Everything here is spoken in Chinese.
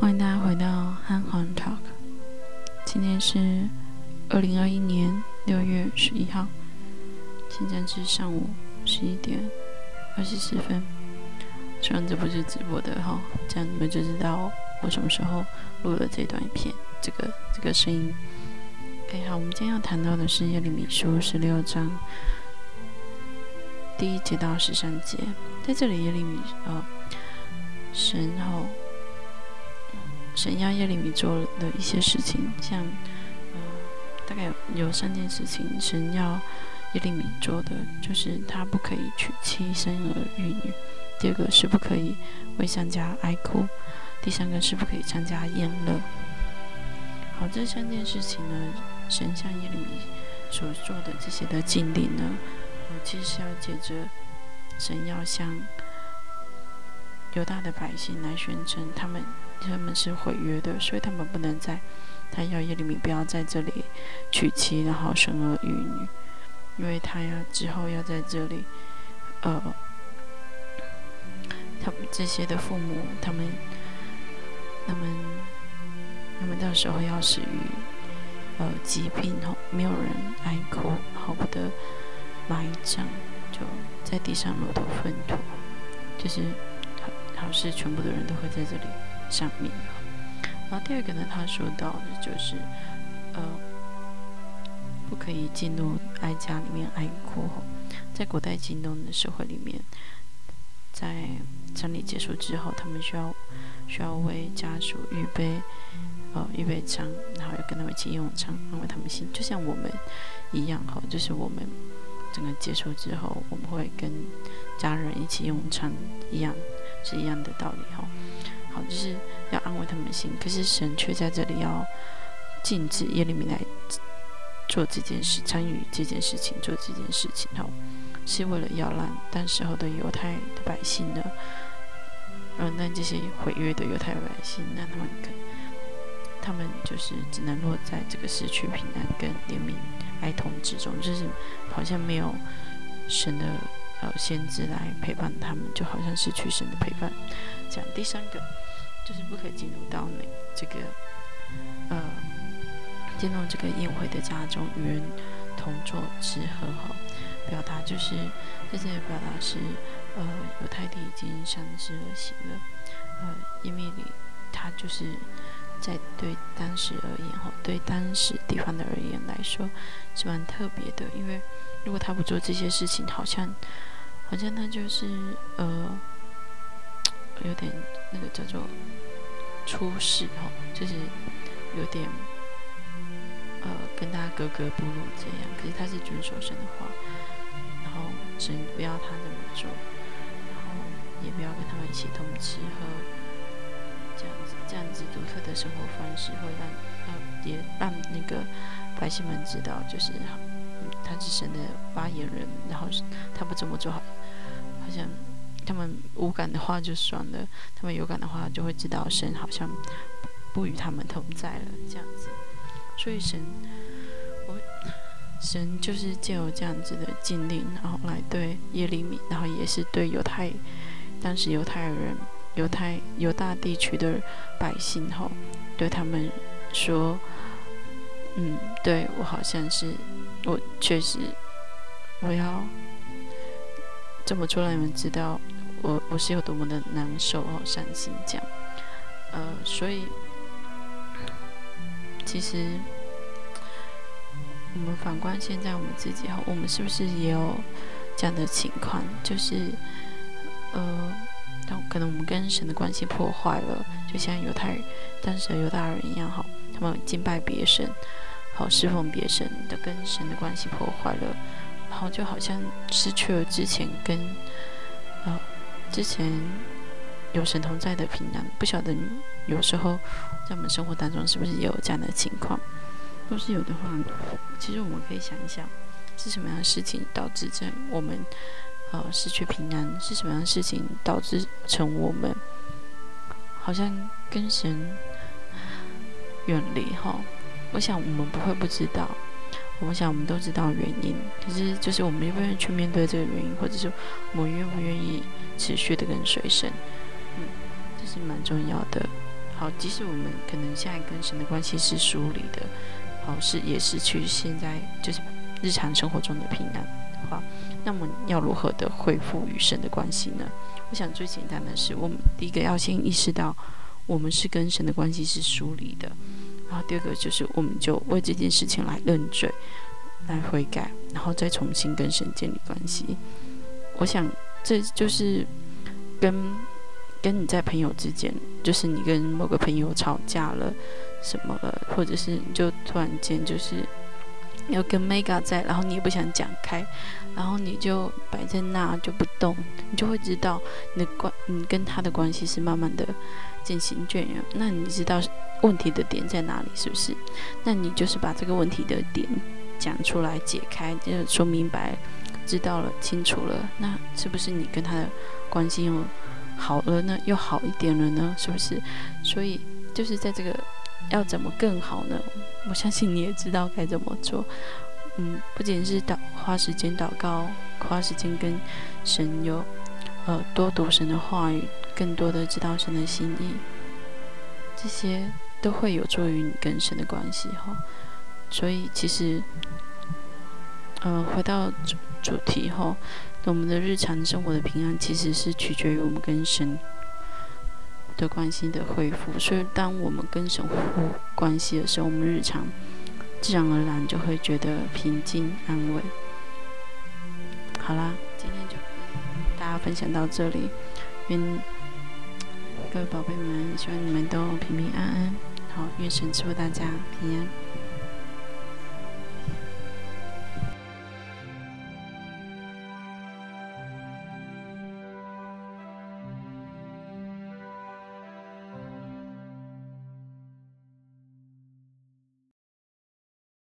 欢迎大家回到憨黄 Talk。今天是二零二一年六月十一号，现在是上午十一点二十四分。虽然这不是直播的哈，这样你们就知道我什么时候录了这段影片，这个这个声音。OK，好，我们今天要谈到的是耶利米书十六章第一节到十三节，在这里耶利米呃神后。神要耶利米做的一些事情，像，呃，大概有有三件事情，神要耶利米做的，就是他不可以娶妻生儿育女；第二个是不可以为商家哀哭；第三个是不可以参加宴乐。好，这三件事情呢，神向耶利米所做的这些的禁令呢，呃，其实是要借着神要向犹大的百姓来宣称他们。他们是毁约的，所以他们不能在他要耶利米不要在这里娶妻，然后生儿育女，因为他要之后要在这里，呃，他们这些的父母，他们，他们，他们到时候要死于呃疾病后，没有人哀哭，好不得埋葬，就在地上落土粪土，就是好好事，全部的人都会在这里。上面，然后第二个呢，他说到的就是，呃，不可以进入哀家里面哀哭。在古代京东的社会里面，在葬礼结束之后，他们需要需要为家属预备呃预备餐，然后要跟他们一起用餐，安慰他们心，就像我们一样哈，就是我们整个结束之后，我们会跟家人一起用餐一样，是一样的道理哈。好就是要安慰他们的心，可是神却在这里要禁止耶利米来做这件事，参与这件事情，做这件事情，后是为了要让当时候的犹太的百姓呢，呃，那这些毁约的犹太百姓，让他们跟他们就是只能落在这个失去平安跟怜悯哀痛之中，就是好像没有神的呃先知来陪伴他们，就好像失去神的陪伴。这样第三个。就是不可以进入到那这个呃，进入这个宴会的家中与人同坐吃喝哈。表达就是这里表达是呃，犹太地已经伤之而喜了。呃，因为你他就是在对当时而言哈，对当时地方的而言来说是蛮特别的。因为如果他不做这些事情，好像好像他就是呃，有点那个叫做。出世吼，就是有点呃跟大家格格不入这样。可是他是遵守神的话，然后神不要他这么做，然后也不要跟他们一起同吃喝，这样子这样子独特的生活方式会让呃也让那个百姓们知道，就是他是神的发言人，然后他不这么做好，好像。他们无感的话就算了，他们有感的话就会知道神好像不与他们同在了这样子。所以神，我神就是借由这样子的禁令，然后来对耶利米，然后也是对犹太当时犹太人、犹太犹大地区的百姓，吼，对他们说：“嗯，对我好像是我确实我要这么做，让你们知道。”我我是有多么的难受和，伤心这样，呃，所以其实我们反观现在我们自己哈，我们是不是也有这样的情况？就是呃，可能我们跟神的关系破坏了，就像犹太人当时犹太人一样哈，他们敬拜别神，好侍奉别神的，跟神的关系破坏了，然后就好像失去了之前跟呃。之前有神同在的平安，不晓得有时候在我们生活当中是不是也有这样的情况？若是有的话，其实我们可以想一想，是什么样的事情导致这我们呃失去平安？是什么样的事情导致成我们好像跟神远离？哈，我想我们不会不知道。我想我们都知道原因，可是就是我们愿不愿意去面对这个原因，或者是我们愿不愿意持续的跟随神，嗯，这是蛮重要的好，即使我们可能现在跟神的关系是疏离的，好是也失去现在就是日常生活中的平安，好，那么要如何的恢复与神的关系呢？我想最简单的是，我们第一个要先意识到我们是跟神的关系是疏离的，然后第二个就是我们就为这件事情来认罪、来悔改，然后再重新跟神建立关系。我想这就是跟。跟你在朋友之间，就是你跟某个朋友吵架了什么了，或者是你就突然间就是要跟 Mega 在，然后你也不想讲开，然后你就摆在那就不动，你就会知道你的关，你跟他的关系是慢慢的渐行渐远。那你知道问题的点在哪里，是不是？那你就是把这个问题的点讲出来，解开，就说明白，知道了，清楚了，那是不是你跟他的关系又？好了呢，又好一点了呢，是不是？所以就是在这个要怎么更好呢？我相信你也知道该怎么做。嗯，不仅是祷花时间祷告，花时间跟神有呃多读神的话语，更多的知道神的心意，这些都会有助于你跟神的关系哈。所以其实，嗯，回到主主题哈。我们的日常生活的平安，其实是取决于我们跟神的关系的恢复。所以，当我们跟神互关系的时候，我们日常自然而然就会觉得平静安慰。好啦，今天就跟大家分享到这里。愿各位宝贝们，希望你们都平平安安。好，愿神祝福大家平安。